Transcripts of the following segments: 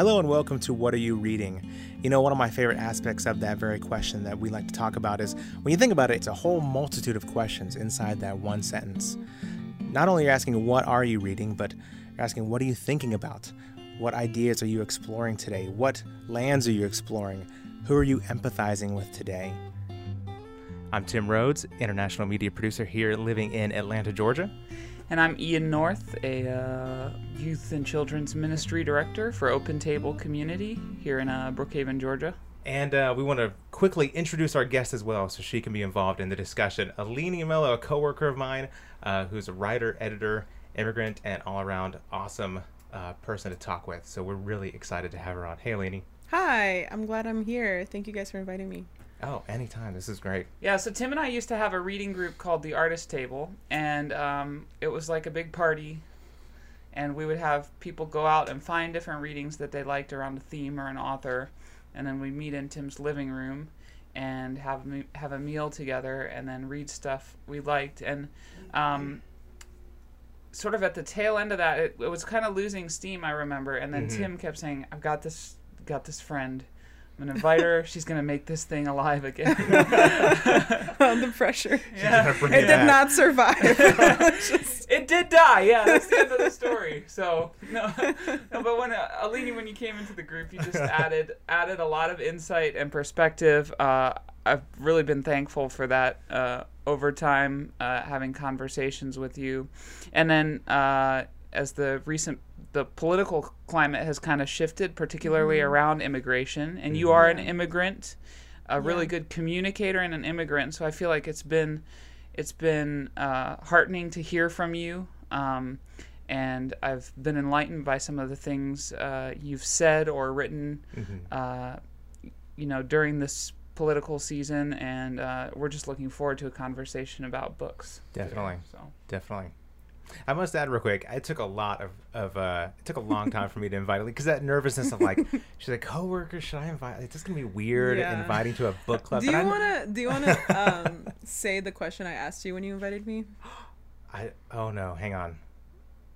Hello and welcome to What Are You Reading? You know, one of my favorite aspects of that very question that we like to talk about is when you think about it, it's a whole multitude of questions inside that one sentence. Not only are you asking, What are you reading? but you're asking, What are you thinking about? What ideas are you exploring today? What lands are you exploring? Who are you empathizing with today? I'm Tim Rhodes, international media producer here living in Atlanta, Georgia. And I'm Ian North, a uh, youth and children's ministry director for Open Table Community here in uh, Brookhaven, Georgia. And uh, we want to quickly introduce our guest as well so she can be involved in the discussion. Aline Mello, a coworker of mine uh, who's a writer, editor, immigrant, and all around awesome uh, person to talk with. So we're really excited to have her on. Hey, Aline. Hi, I'm glad I'm here. Thank you guys for inviting me. Oh, anytime. This is great. Yeah, so Tim and I used to have a reading group called the Artist Table, and um, it was like a big party. And we would have people go out and find different readings that they liked around a theme or an author, and then we meet in Tim's living room and have me- have a meal together, and then read stuff we liked. And um, sort of at the tail end of that, it, it was kind of losing steam. I remember, and then Mhm. Tim kept saying, "I've got this, got this friend." I'm gonna invite her. She's gonna make this thing alive again. the pressure. yeah. It it did not survive. Just- It did die. Yeah, that's the end of the story. So no, no but when uh, Aline, when you came into the group, you just added added a lot of insight and perspective. Uh, I've really been thankful for that uh, over time, uh, having conversations with you, and then uh, as the recent the political climate has kind of shifted, particularly around immigration, and you are an immigrant, a really good communicator and an immigrant. So I feel like it's been it's been uh, heartening to hear from you. Um, and I've been enlightened by some of the things uh, you've said or written, uh, you know, during this political season. And uh, we're just looking forward to a conversation about books. today. Definitely. So Definitely. I must add real quick. It took a lot of of uh, it took a long time for me to invite because that nervousness of like she's like coworker should I invite? This is gonna be weird Yeah. inviting to a book club. do you wanna do you wanna um, say the question I asked you when you invited me? I oh no, hang on.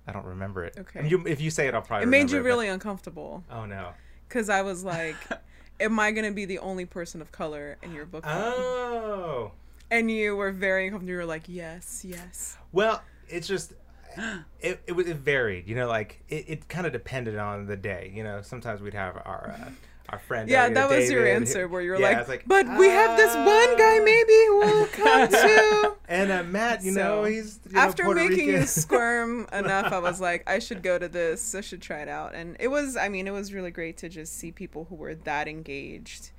I don't remember it. Okay. And you, if you say it, I'll probably. It made you but- really uncomfortable Oh no. because I was like, "Am I gonna be the only person of color in your book club?" Oh. And you were very uncomfortable. You were like, "Yes, yes." Well, it's just it it, was- it varied. You know, like it, it kind of depended on the day. You know, sometimes we'd have our uh, our friend. Yeah, uh, that was your David, answer where you were yeah, like, like, "But we have this one guy "Ah." maybe who will come too." And uh, Matt, you know, he's you after making Rican. you squirm enough, I was like, I should go to this. I should try it out. And it was, I mean, it was really great to just see people who were that engaged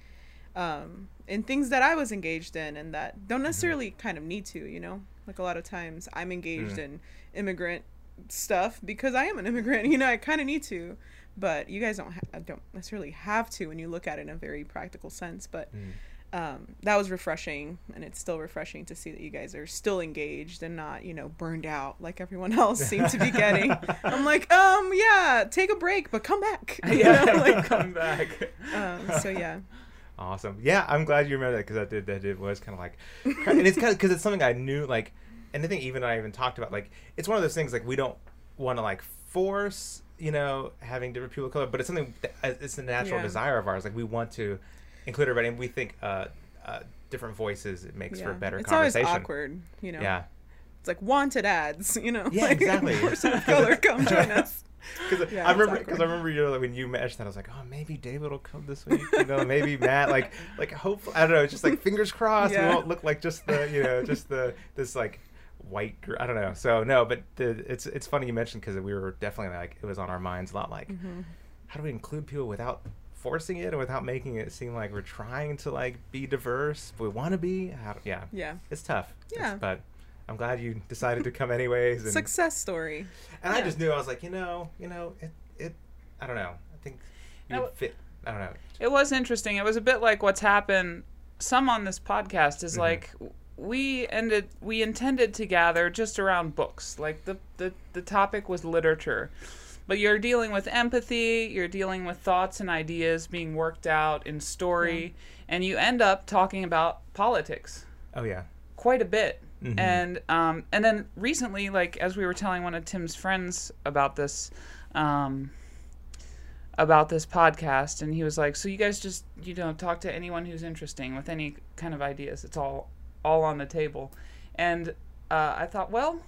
um, in things that I was engaged in and that don't necessarily kind of need to, you know? Like a lot of times I'm engaged Mm. in immigrant stuff because I am an immigrant, you know, I kind of need to. But you guys don't ha- don't necessarily have to when you look at it in a very practical sense. But Mm. um, that was refreshing, and it's still refreshing to see that you guys are still engaged and not, you know, burned out like everyone else seems to be getting. I'm like, um, yeah, take a break, but come back. You yeah, know, like, come back. um, so yeah, Awesome. Yeah, I'm glad you remember that because that did that did was kind of like, and it's kind of because it's something I knew like, and I think even I even talked about like it's one of those things like we don't want to like force you know having different people of color, but it's something that, uh, it's a natural Yeah. desire of ours. Like we want to include everybody, and we think uh, uh, different voices it makes for yeah. better it's conversation. always awkward, you know. Yeah. It's like wanted ads, you know. Yeah, like, exactly. Person of color, come join us. Because Yeah, I remember, because I remember, you know, like, when you mentioned that, I was like, oh, maybe David will come this week. You know, maybe Matt, like, like hopefully, I don't know, it's just like fingers crossed. Yeah. We won't look like just the, you know, just the this like white. I don't know. So no, but the, it's it's funny you mentioned because we were definitely like it was on our minds a lot. Like, Mm-hmm. how do we include people without forcing it and without making it seem like we're trying to like be diverse? We want to be. Yeah, Yeah. it's tough. It's- Yeah. but. I'm glad you decided to come anyways. And, Success story. and I just knew I was like, you know, you know, it, it I don't know. I think you would fit. I don't know. It was interesting. It was a bit like what's happened. Some on this podcast is Mhm. like we ended. We intended to gather just around books. Like the the the topic was literature, but you're dealing with empathy. You're dealing with thoughts and ideas being worked out in story, and you end up talking about politics Oh yeah. quite a bit. Mhm. And um, and then recently, like as we were telling one of Tim's friends about this, um, about this podcast, and he was like, "So you guys just you know talk to anyone who's interesting with any kind of ideas. It's all all on the table." And uh, I thought, well,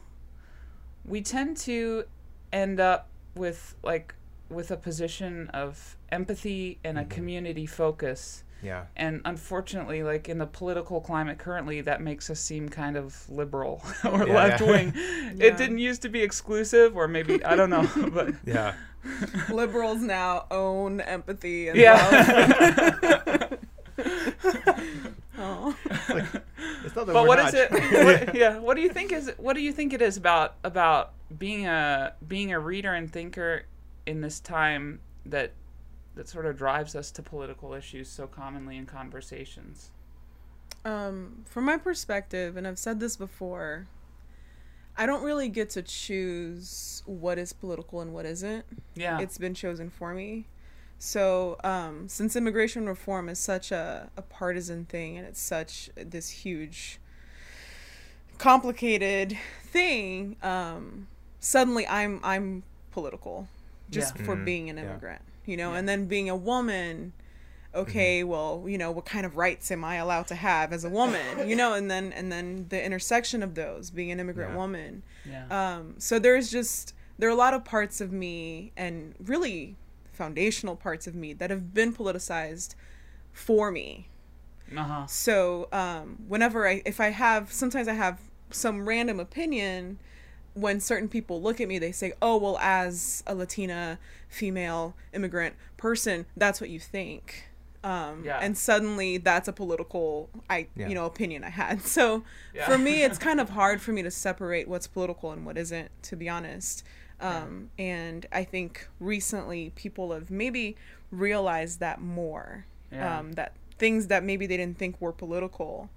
we tend to end up with like with a position of empathy and a community focus. Yeah. And unfortunately, like in the political climate currently, that makes us seem kind of liberal or Yeah, left wing. Yeah. It didn't used to be exclusive, or maybe I don't know, but Yeah. Liberals now own empathy. And yeah. Oh. It's not that but we're what not. is it? What, yeah. What do you think is? What do you think it is about about being a being a reader and thinker in this time that that sort of drives us to political issues so commonly in conversations? Um, from my perspective, and I've said this before, I don't really get to choose what is political and what isn't. Yeah. It's been chosen for me. So, um, since immigration reform is such a, a partisan thing and it's such this huge, complicated thing, um, suddenly I'm I'm political just Yeah. for Mhm, being an yeah. immigrant, you know, Yeah. and then being a woman. Okay, well, you know, what kind of rights am I allowed to have as a woman? You know, and then and then the intersection of those, being an immigrant Yeah. woman, yeah. um, so there's just there are a lot of parts of me and really foundational parts of me that have been politicized for me. Uh huh. So um, whenever I if I have sometimes I have some random opinion when certain people look at me they say oh well as a latina female immigrant person that's what you think um, Yeah. and suddenly that's a political i Yeah. you know opinion i had so Yeah. for me it's kind of hard for me to separate what's political and what isn't to be honest um, and i think recently people have maybe realized that more Yeah. um, that things that maybe they didn't think were political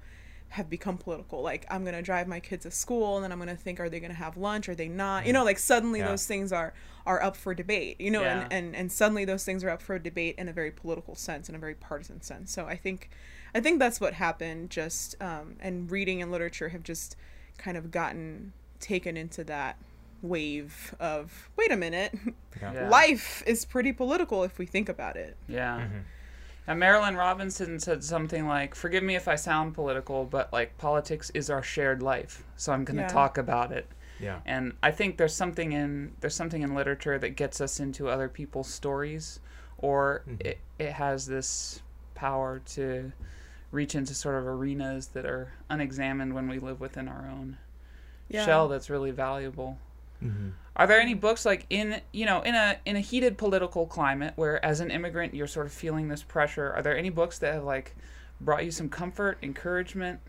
have become political like i'm going to drive my kids to school and then i'm going to think are they going to have lunch are they not you know like suddenly Yeah. those things are are up for debate you know Yeah. and, and and suddenly those things are up for debate in a very political sense in a very partisan sense so i think i think that's what happened just um, and reading and literature have just kind of gotten taken into that wave of wait a minute Yeah. Yeah. life is pretty political if we think about it Yeah. Mm-hmm. And Marilynne Robinson said something like, "Forgive me if I sound political, but like politics is our shared life, so I'm going to Yeah. talk about it." Yeah. And I think there's something in there's something in literature that gets us into other people's stories, or mm-hmm. it it has this power to reach into sort of arenas that are unexamined when we live within our own Yeah. shell. That's really valuable. Mm-hmm. Are there any books like in you know in a in a heated political climate where as an immigrant you're sort of feeling this pressure? Are there any books that have like brought you some comfort, encouragement,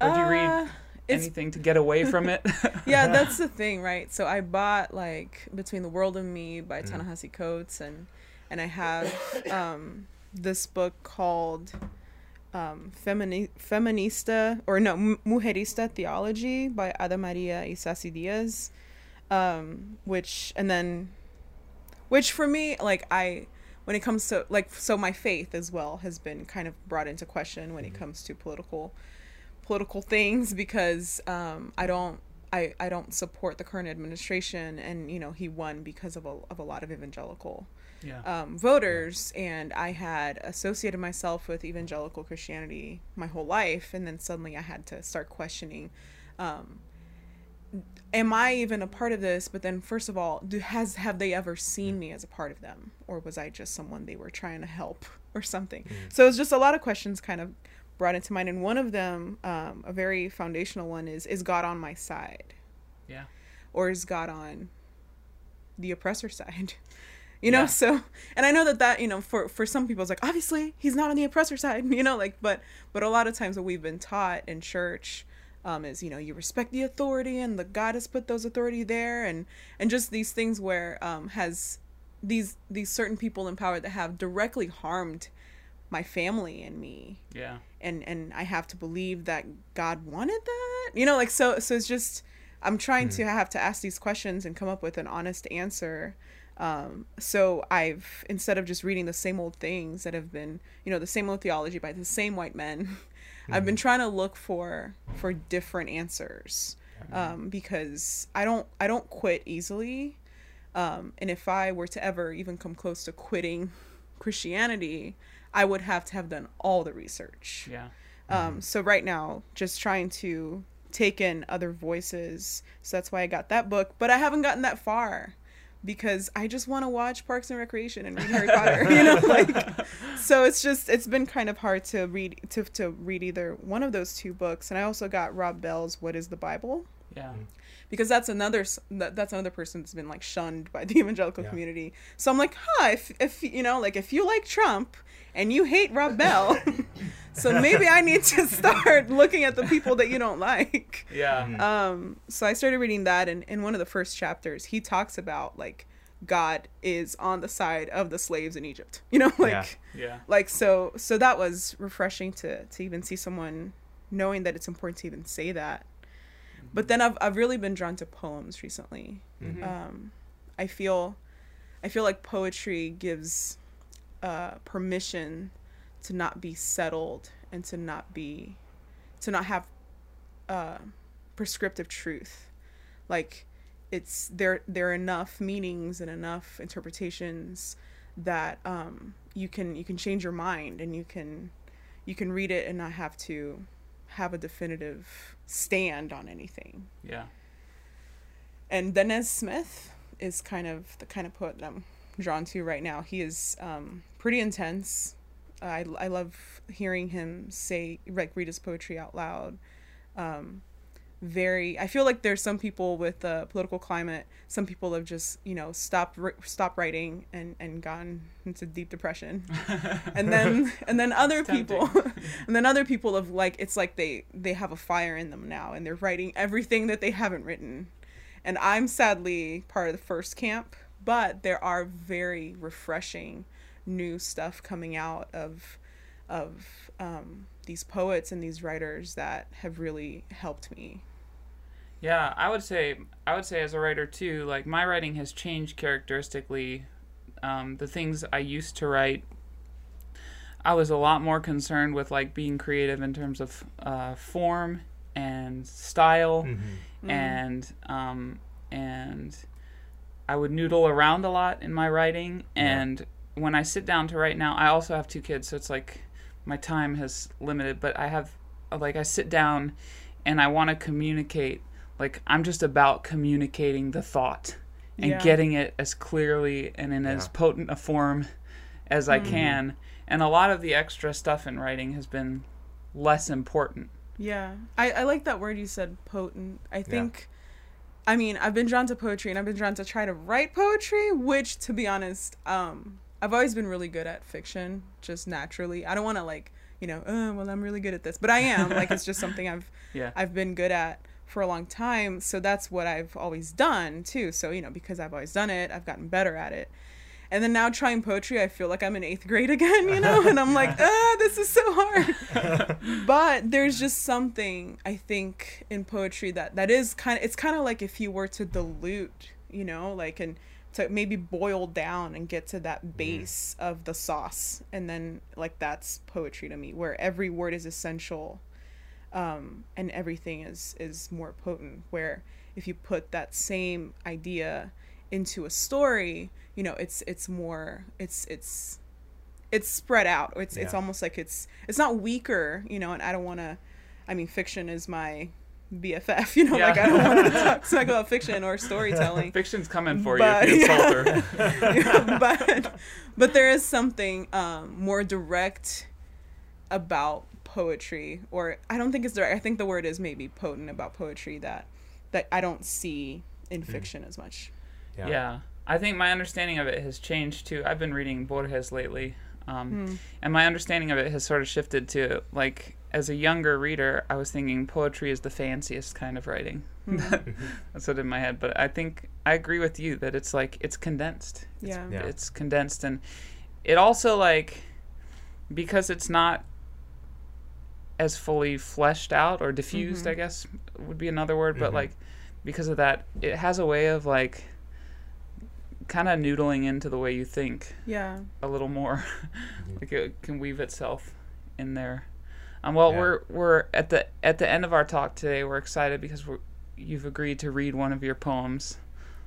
or do you read Uh, anything to get away from it? yeah, that's the thing, right? So I bought like Between the World and Me by Mm. Ta-Nehisi Coates, and and I have um, this book called um, Femini- Feminista or no Mujerista Theology by Ada Maria Isasi Diaz, um, which and then which for me like I when it comes to like so my faith as well has been kind of brought into question when it comes to political political things because um, I don't I, I don't support the current administration and you know he won because of a, of a lot of evangelical yeah. um, voters. And I had associated myself with evangelical Christianity my whole life. And then suddenly I had to start questioning um, am I even a part of this but then first of all do has have they ever seen me as a part of them or was I just someone they were trying to help or something so it's just a lot of questions kind of brought into mind and one of them um, a very foundational one is is God on my side Yeah. or is God on the oppressor side? You know, Yeah. so and I know that that you know for for some people it's like obviously he's not on the oppressor side, you know, like but but a lot of times what we've been taught in church um, is you know you respect the authority and the God has put those authority there and and just these things where um, has these these certain people in power that have directly harmed my family and me Yeah. and and I have to believe that God wanted that. You know, like so so it's just I'm trying to have to ask these questions and come up with an honest answer. Um, so I've instead of just reading the same old things that have been, you know, the same old theology by the same white men, I've been trying to look for for different answers. Um, because I don't I don't quit easily. Um, and if I were to ever even come close to quitting Christianity, I would have to have done all the research. Yeah. Um, so right now, just trying to take in other voices. So that's why I got that book, but I haven't gotten that far because I just want to watch Parks and Recreation and read Harry Potter. You know, like so it's just it's been kind of hard to read to to read either one of those two books. And I also got Rob Bell's What is the Bible? Yeah. Mm-hmm. because that's another that's another person that's been like shunned by the evangelical Yeah. community. So I'm like, huh, if if you know, like if you like Trump and you hate Rob Bell, so maybe I need to start looking at the people that you don't like. Yeah. Um, so I started reading that, and in one of the first chapters, he talks about like God is on the side of the slaves in Egypt. You know, like Yeah. Yeah. like so so that was refreshing to to even see someone knowing that it's important to even say that but then i've, I've really been drawn to poems recently Mhm. um i feel i feel like poetry gives uh permission to not be settled and to not be to not have uh prescriptive truth like it's there there are enough meanings and enough interpretations that um you can you can change your mind and you can you can read it and not have to have a definitive stand on anything Yeah. and Danez Smith is kind of the kind of poet that I'm drawn to right now. He is um, pretty intense. I, I love hearing him say like read his poetry out loud. Um, very. I feel like there's some people with the political climate. Some people have just you know stopped stopped writing and and gone into deep depression. and then and then other people and then other people have like it's like they they have a fire in them now and they're writing everything that they haven't written and i'm sadly part of the first camp but there are very refreshing new stuff coming out of of um, these poets and these writers that have really helped me Yeah, I would say I would say as a writer too, like my writing has changed characteristically. Um, the things I used to write, I was a lot more concerned with like being creative in terms of uh, form and style, Mm-hmm. and um, and I would noodle around a lot in my writing. Yeah. And when I sit down to write now, I also have two kids, so it's like my time has limited. But I have like I sit down and I want to communicate. Like I'm just about communicating the thought and Yeah. getting it as clearly and in as potent a form as I can. And a lot of the extra stuff in writing has been less important. Yeah, I, I like that word you said, potent. I think, I mean, I've been drawn to poetry and I've been drawn to try to write poetry, which, to be honest, um, I've always been really good at fiction, just naturally. I don't want to like, you know, oh, well, I'm really good at this, but I am. like, it's just something I've Yeah. I've been good at for a long time. So that's what I've always done too. So you know, because I've always done it, I've gotten better at it. And then now trying poetry, I feel like I'm in eighth grade again, you know, and I'm like, ah, this is so hard but there's just something I think in poetry that that is kind of it's kind of like if you were to dilute, you know, like and to maybe boil down and get to that base of the sauce, and then like that's poetry to me, where every word is essential, um, and everything is is more potent. Where if you put that same idea into a story, you know, it's it's more it's it's it's spread out. It's it's almost like it's it's not weaker, you know. And I don't want to. I mean, fiction is my BFF, you know. Yeah. Like I don't want to talk, talk about fiction or storytelling. Fiction's coming for But- you if you insult her. but but there is something um, more direct about poetry, or I don't think it's direct. I think the word is maybe potent about poetry that that I don't see in fiction as much. Yeah. I think my understanding of it has changed too. I've been reading Borges lately, um, Hmm. and my understanding of it has sort of shifted to like as a younger reader, I was thinking poetry is the fanciest kind of writing. Hmm. That's what in my head. But I think I agree with you that it's like it's condensed. It's, Yeah. Yeah. it's condensed, and it also like because it's not as fully fleshed out or diffused. Mhm. I guess would be another word. But Mhm. like because of that, it has a way of like kind of noodling into the way you think Yeah. a little more. like it can weave itself in there. Um, well, Yeah. we're we're at the at the end of our talk today. We're excited because we're you've agreed to read one of your poems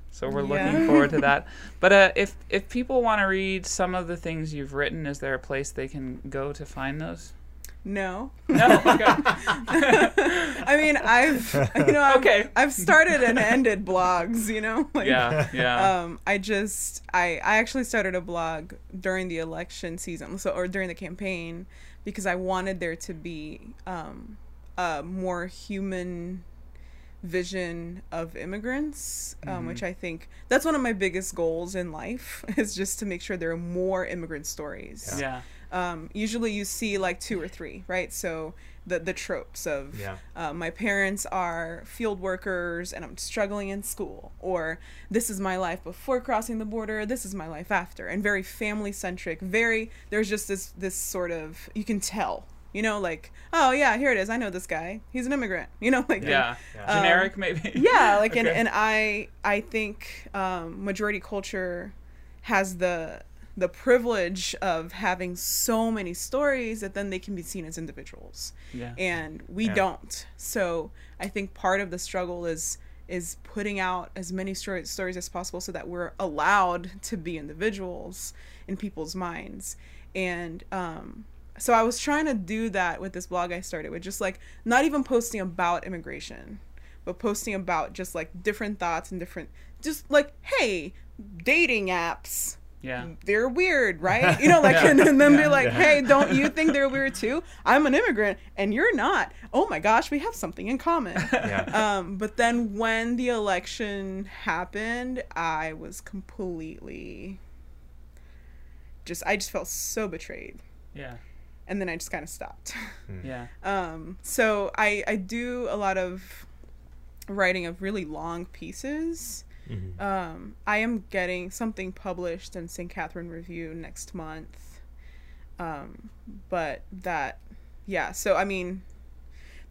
So we're Yeah. looking forward to that. But uh, if if people want to read some of the things you've written, is there a place they can go to find those? No. No. Okay. I mean, I've you know, I've, Okay. I've started and ended blogs. You know, like, yeah. Yeah. Um, I just I I actually started a blog during the election season, so or during the campaign, because I wanted there to be um, a more human vision of immigrants, um, which I think that's one of my biggest goals in life is just to make sure there are more immigrant stories. yeah. Um, usually you see like two or three, right? So the the tropes of Yeah. uh, my parents are field workers and I'm struggling in school, or this is my life before crossing the border, this is my life after, and very family centric. Very there's just this this sort of you can tell, you know, like oh yeah, here it is. I know this guy. He's an immigrant. You know, like Yeah. Yeah. Generic, maybe. yeah like and, and i i think um, majority culture has the the privilege of having so many stories that then they can be seen as individuals Yeah. and we Yeah. don't so i think part of the struggle is is putting out as many stories stories as possible so that we're allowed to be individuals in people's minds and um so i was trying to do that with this blog i started with just like not even posting about immigration but posting about just like different thoughts and different just like hey dating apps Yeah. they're weird, right? You know, like, Yeah. and, and then be Yeah. like, hey, don't you think they're weird too? I'm an immigrant and you're not. Oh my gosh, we have something in common. Yeah. um, but then when the election happened, I was completely just, I just felt so betrayed. Yeah. And then I just kind of stopped. Yeah. Um, so I, I do a lot of writing of really long pieces. Mhm. Um, I am getting something published in St. Katherine Review next month. Um, but that, yeah. So I mean,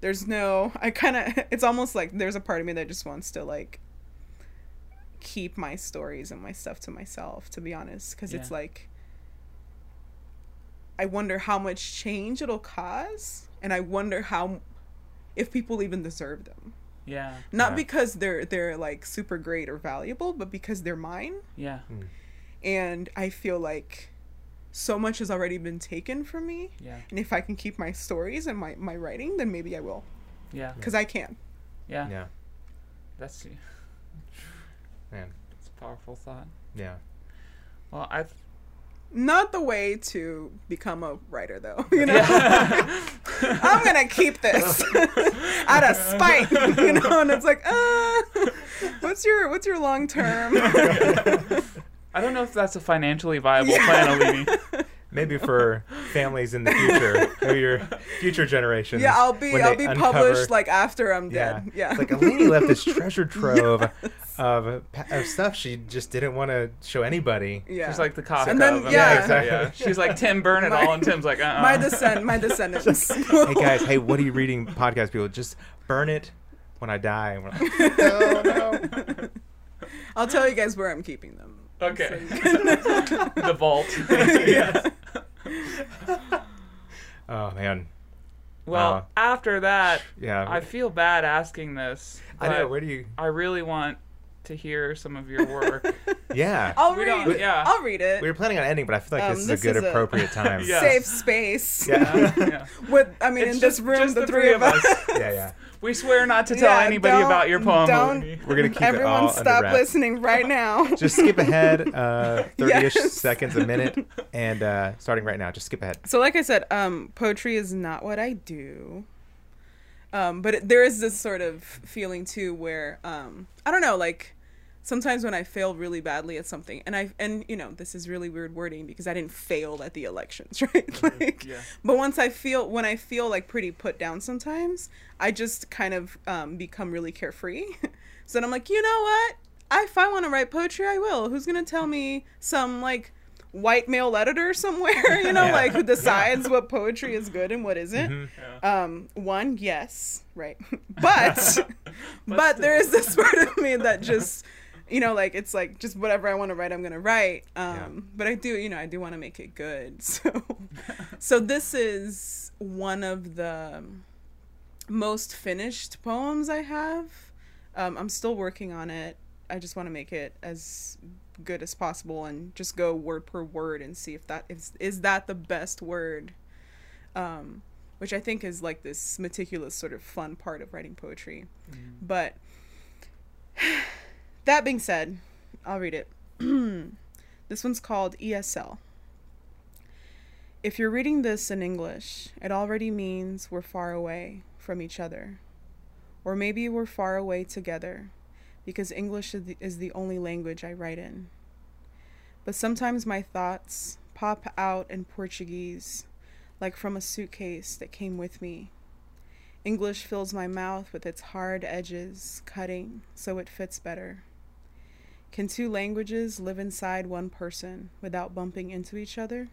there's no. I kind of. It's almost like there's a part of me that just wants to like keep my stories and my stuff to myself. To be honest, because it's like. I wonder how much change it'll cause, and I wonder how, if people even deserve them Yeah. not Yeah. because they're they're like super great or valuable but because they're mine Yeah. Hmm. and i feel like so much has already been taken from me Yeah. and if i can keep my stories and my, my writing then maybe i will Yeah. because i can Yeah. Yeah. That's Man. that's a powerful thought. Yeah. Well, I've not the way to become a writer though you know i'm gonna keep this out of spite you know? And it's like uh what's your what's your long term? I don't know if that's a financially viable plan, Aline. Maybe for families in the future, or your future generations. yeah i'll be i'll be uncover- published like after i'm dead yeah, It's like Aline left this treasure trove of, uh, of stuff she just didn't want to show anybody. yeah She's like the Kafka. And then- of yeah. Exactly. yeah. She's like Tim burn it My- all, and Tim's like, uh-uh. my descent my descendants Hey guys, hey, what are you reading? Podcast people, just burn it when I die. Like, no, no. I'll tell you guys where I'm keeping them. Okay. So you can- the vault. yeah. Oh man, Well, Wow. after that, yeah. I feel bad asking this. I know. Where do you? I really want to hear some of your work. Yeah. I'll We read. don't- yeah. I'll read it. we were planning on ending, but I feel like Um, this is a good is a- appropriate time. Yeah. Safe space. Yeah. yeah. With I mean, It's in this just- room, just the, three, of us. yeah, yeah. We swear not to tell Yeah, anybody about your poem. don't- Aline. We're gonna keep it Everyone, all stop under listening right now. Just skip ahead, uh, thirty-ish Yes. seconds a minute, and uh, starting right now. Just skip ahead. So, like I said, um, poetry is not what I do. Um, but it, there is this sort of feeling too, where um, I don't know, like sometimes when I fail really badly at something, and I and you know this is really weird wording because I didn't fail at the elections, right? like, Yeah. but once I feel when I feel like pretty put down, sometimes I just kind of um, become really carefree. so then I'm like, you know what? I, if I want to write poetry, I will. Who's gonna tell me some like white male editor somewhere? You know, Yeah. like who decides what poetry is good and what isn't? Mhm. Yeah. Um, one, yes, right, but but still. there is this part of me that just you know like it's like just whatever i want to write i'm gonna write um Yeah. but i do you know i do want to make it good so so this is one of the most finished poems i have um i'm still working on it I just want to make it as good as possible and just go word per word and see if that is is that the best word. Um, which I think is like this meticulous sort of fun part of writing poetry. But that being said, I'll read it. this one's called ESL. If you're reading this in English, it already means we're far away from each other. Or maybe we're far away together, because English is the, only language I write in. But sometimes my thoughts pop out in Portuguese, like from a suitcase that came with me. English fills my mouth with its hard edges, cutting so it fits better. Can two languages live inside one person without bumping into each other?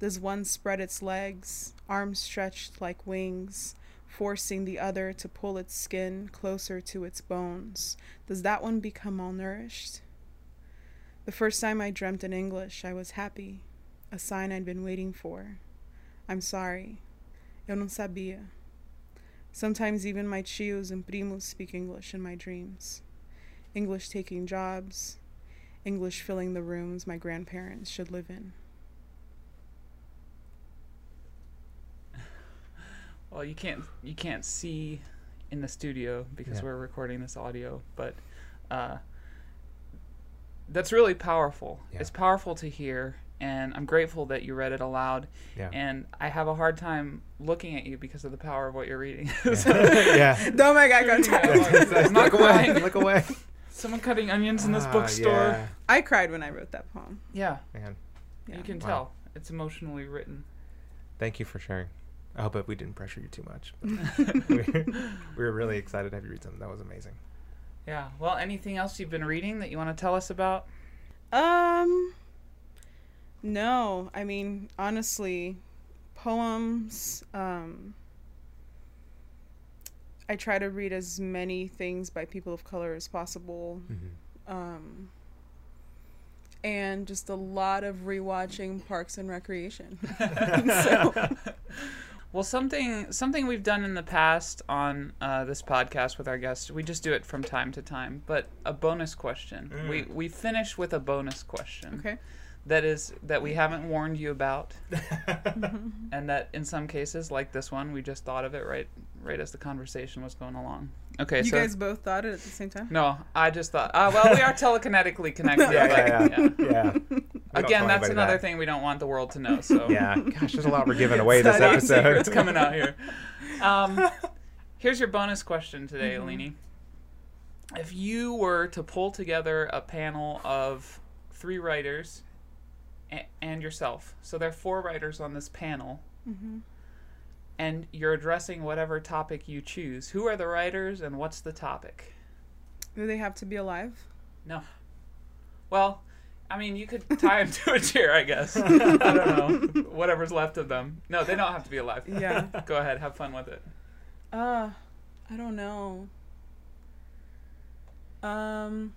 Does one spread its legs, arms stretched like wings, forcing the other to pull its skin closer to its bones? Does that one become malnourished? The first time I dreamt in English, I was happy, a sign I'd been waiting for. I'm sorry. Eu não sabia. Sometimes even my tios and primos speak English in my dreams. English taking jobs, English filling the rooms my grandparents should live in. Well, you can't you can't see in the studio because Yeah. we're recording this audio, but uh, that's really powerful. Yeah. It's powerful to hear, and I'm grateful that you read it aloud. Yeah. And I have a hard time looking at you because of the power of what you're reading. yeah. Don't make eye contact. I'm not Look away. Look away. Someone cutting onions in this Ah, bookstore. yeah. I cried when I wrote that poem. Yeah, Man, Yeah. you can Wow. tell it's emotionally written. thank you for sharing. I hope that we didn't pressure you too much. but we, we were really excited to have you read something. That was amazing. Yeah. Well, anything else you've been reading that you want to tell us about? Um, no. I mean, honestly, poems. Um, I try to read as many things by people of color as possible. Um, and just a lot of rewatching Parks and Recreation. so, Well, something something we've done in the past on uh, this podcast with our guests, we just do it from time to time. But a bonus question. We we finish with a bonus question. okay. That is that we haven't warned you about, and that in some cases, like this one, we just thought of it right right as the conversation was going along. Okay, You so guys both thought it at the same time? no, I just thought. Uh, well, we are telekinetically connected. yeah, but, yeah, yeah. yeah. Again, that's another that. thing we don't want the world to know. So Yeah. Gosh, there's a lot we're giving away this episode. it's coming out here. Um, here's your bonus question today, Aline. If you were to pull together a panel of three writers a- and yourself, so there are four writers on this panel, and you're addressing whatever topic you choose, who are the writers and what's the topic? Do they have to be alive? No. Well, I mean, you could tie them to a chair, I guess. I don't know. Whatever's left of them. No, they don't have to be alive. Yeah. Go ahead, have fun with it. Uh, I don't know. Um,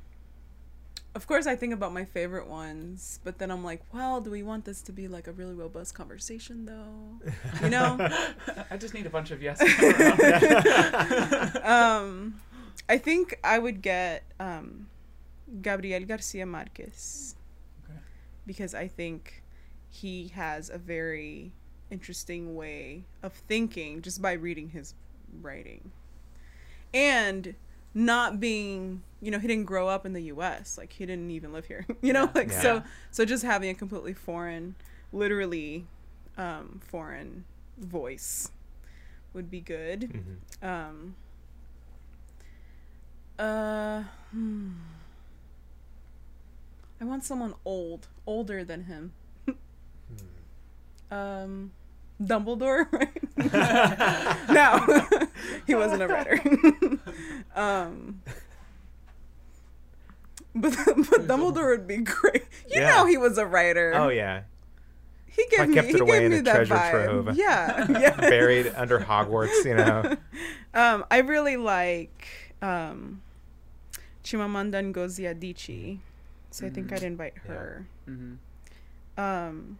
of course, I think about my favorite ones, but then I'm like, well, do we want this to be like a really robust conversation, though? You know? I just need a bunch of yes. um, I think I would get um, Gabriel Garcia Marquez Okay. because I think he has a very interesting way of thinking just by reading his writing and not being you know he didn't grow up in the US like he didn't even live here you know Yeah. like Yeah. so so just having a completely foreign literally um foreign voice would be good Mhm. um. Uh. Hmm. I want someone old, older than him. um, Dumbledore, right? no, he wasn't a writer. um. But, but Dumbledore would be great. You Yeah. know he was a writer. Oh yeah, he gave I me it he away gave in me a that treasure vibe. trove. Yeah, yeah. buried under Hogwarts. You know. Um, I really like um, Chimamanda Ngozi Adichie, so I think Mhm. I'd invite Yeah. her. hmm Um,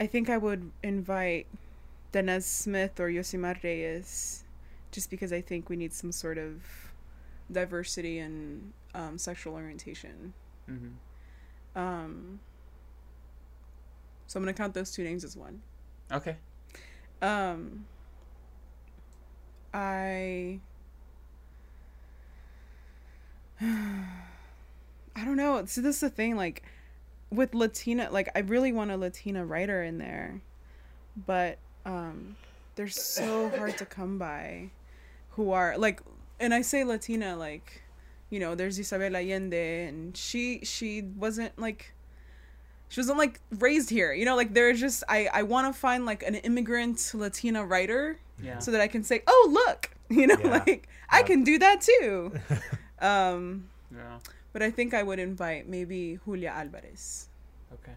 I think I would invite Danez Smith or Yosimar Reyes, just because I think we need some sort of diversity and um, sexual orientation. hmm Um, so I'm gonna count those two names as one. Okay. Um, I. I don't know. So this is the thing, like, with Latina, like, I really want a Latina writer in there, but um, they're so hard to come by, who are like, and I say Latina, like, you know, there's Isabel Allende, and she she wasn't like she wasn't like raised here you know like there's just i i want to find like an immigrant latina writer Yeah. so that i can say oh look you know Yeah. like i can do that too um yeah. but i think i would invite maybe julia alvarez Okay.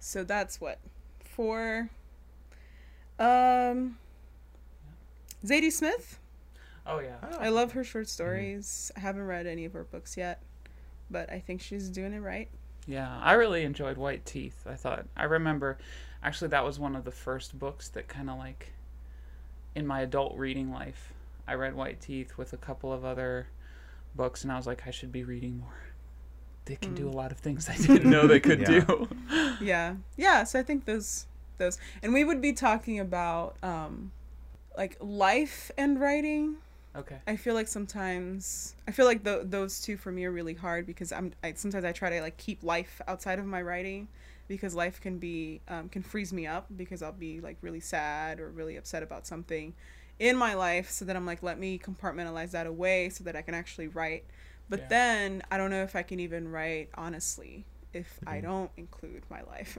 so that's what for. um zadie smith Oh yeah. i love her short stories i haven't read any of her books yet but i think she's doing it right Yeah, I really enjoyed White Teeth. I thought I remember actually that was one of the first books that kind of like in my adult reading life. I read White Teeth with a couple of other books and I was like I should be reading more. They can do a lot of things I didn't know they could Yeah. do. yeah yeah so i think those those and we would be talking about um like life and writing Okay. i feel like sometimes i feel like tho- those two for me are really hard because i'm I, sometimes i try to like keep life outside of my writing because life can be um, can freeze me up because i'll be like really sad or really upset about something in my life so that i'm like let me compartmentalize that away so that i can actually write but Yeah. then i don't know if i can even write honestly if i Mhm. don't include my life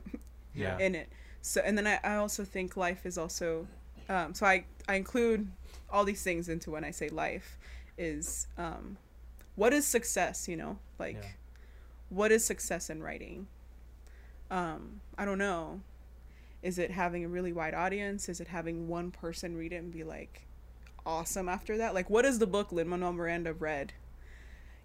Yeah. in it. So and then I, I also think life is also um, so I, I include all these things into when I say life is um, what is success, you know? Like Yeah. what is success in writing? Um, I don't know. Is it having a really wide audience? Is it having one person read it and be like awesome after that? Like what is the book Lin Manuel Miranda read?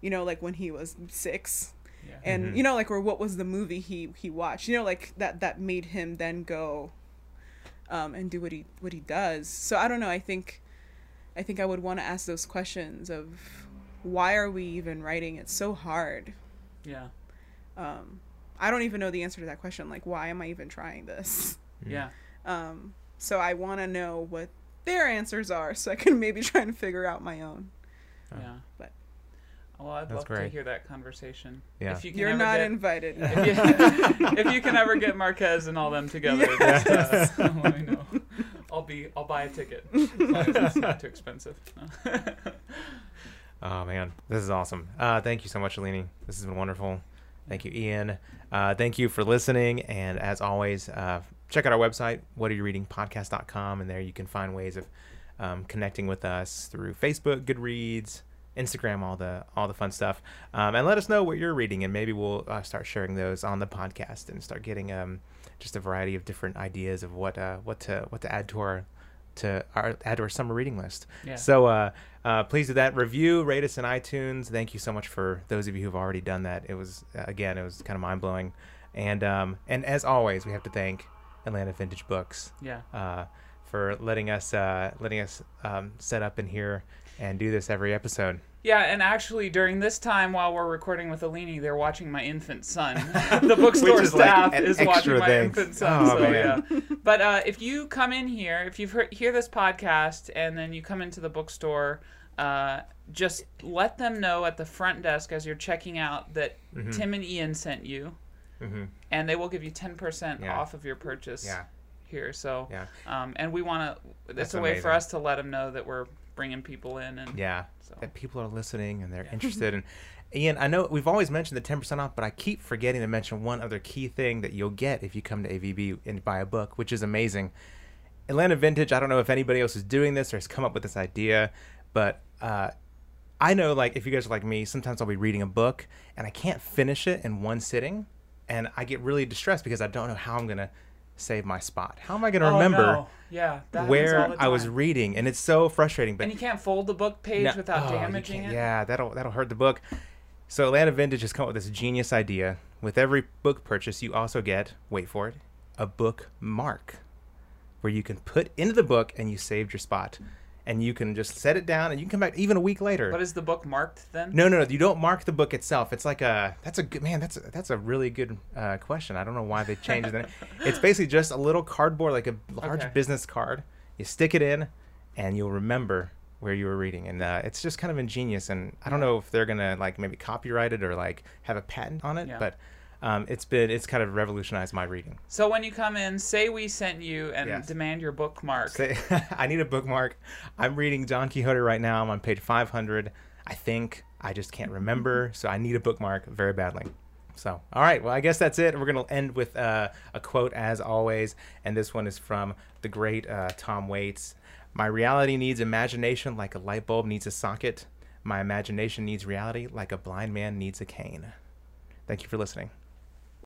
You know, like when he was six Yeah. and Mhm. you know like or what was the movie he he watched you know like that that made him then go um and do what he what he does so i don't know i think i think i would want to ask those questions of why are we even writing it's so hard yeah. um i don't even know the answer to that question like why am i even trying this Yeah. um so i want to know what their answers are so i can maybe try and figure out my own Oh. Yeah. But- well, I'd That's love to hear that conversation. Yeah. If you can you're ever not get, invited if, you, if you can ever get Marquez and all them together, Yes. just, uh, let me know. I'll be. I'll buy a ticket. As long as it's not too expensive. Oh man, this is awesome. Uh, thank you so much, Aline. This has been wonderful. Thank you, Ian. Uh, thank you for listening. And as always, uh, check out our website, whatareyourreadingpodcast.com, and there you can find ways of um, connecting with us through Facebook, Goodreads, Instagram, all the all the fun stuff. Um, and let us know what you're reading, and maybe we'll uh, start sharing those on the podcast and start getting um, just a variety of different ideas of what uh, what to what to add to our to our add to our summer reading list. Yeah. So uh, uh, please do that. Review, rate us in iTunes. Thank you so much for those of you who've already done that. It was uh, again, it was kind of mind blowing. And um, and as always, we have to thank Atlanta Vintage Books yeah. uh, for letting us uh, letting us um, set up in here and do this every episode. Yeah, and actually, during this time while we're recording with Aline, they're watching my infant son. the bookstore is staff an is watching my infant son. Oh, so man. yeah. But uh, if you come in here, if you've heard, hear this podcast, and then you come into the bookstore, uh, just let them know at the front desk as you're checking out that Mhm. Tim and Ian sent you, hmm and they will give you ten percent Yeah. off of your purchase Yeah, here. So, yeah, um, and we want to. It's a way for us to let them know that we're bringing people in, and yeah. so That people are listening and they're Yeah. interested. And Ian, I know we've always mentioned the ten percent off, but I keep forgetting to mention one other key thing that you'll get if you come to AVB and buy a book, which is amazing. Atlanta Vintage. I don't know if anybody else is doing this or has come up with this idea, but uh, I know like if you guys are like me, sometimes I'll be reading a book and I can't finish it in one sitting, and I get really distressed because I don't know how I'm gonna save my spot. How am I gonna Oh, remember no. Yeah, where I was reading? And it's so frustrating. But and you can't fold the book page no- without oh, damaging it. Yeah, that'll that'll hurt the book. So Atlanta Vintage has come up with this genius idea. With every book purchase, you also get wait for it, a book mark, where you can put into the book and you saved your spot. And you can just set it down and you can come back even a week later. But is the book marked then? No, no, no. You don't mark the book itself. It's like a that's a good man. That's a, that's a really good uh, question. I don't know why they changed it. It's basically just a little cardboard, like a large Okay. business card. You stick it in, and you'll remember where you were reading. And uh, it's just kind of ingenious. And I don't know if they're gonna like maybe copyright it or like have a patent on it, Yeah. but um, it's been it's kind of revolutionized my reading. So when you come in, say we sent you and Yes. demand your bookmark. Say, I need a bookmark. I'm reading Don Quixote right now. I'm on page 500. I think I just can't remember, so I need a bookmark very badly. So, all right. Well, I guess that's it. We're gonna end with uh, a quote as always, and this one is from the great uh, Tom Waits. My reality needs imagination like a light bulb needs a socket. My imagination needs reality like a blind man needs a cane. Thank you for listening.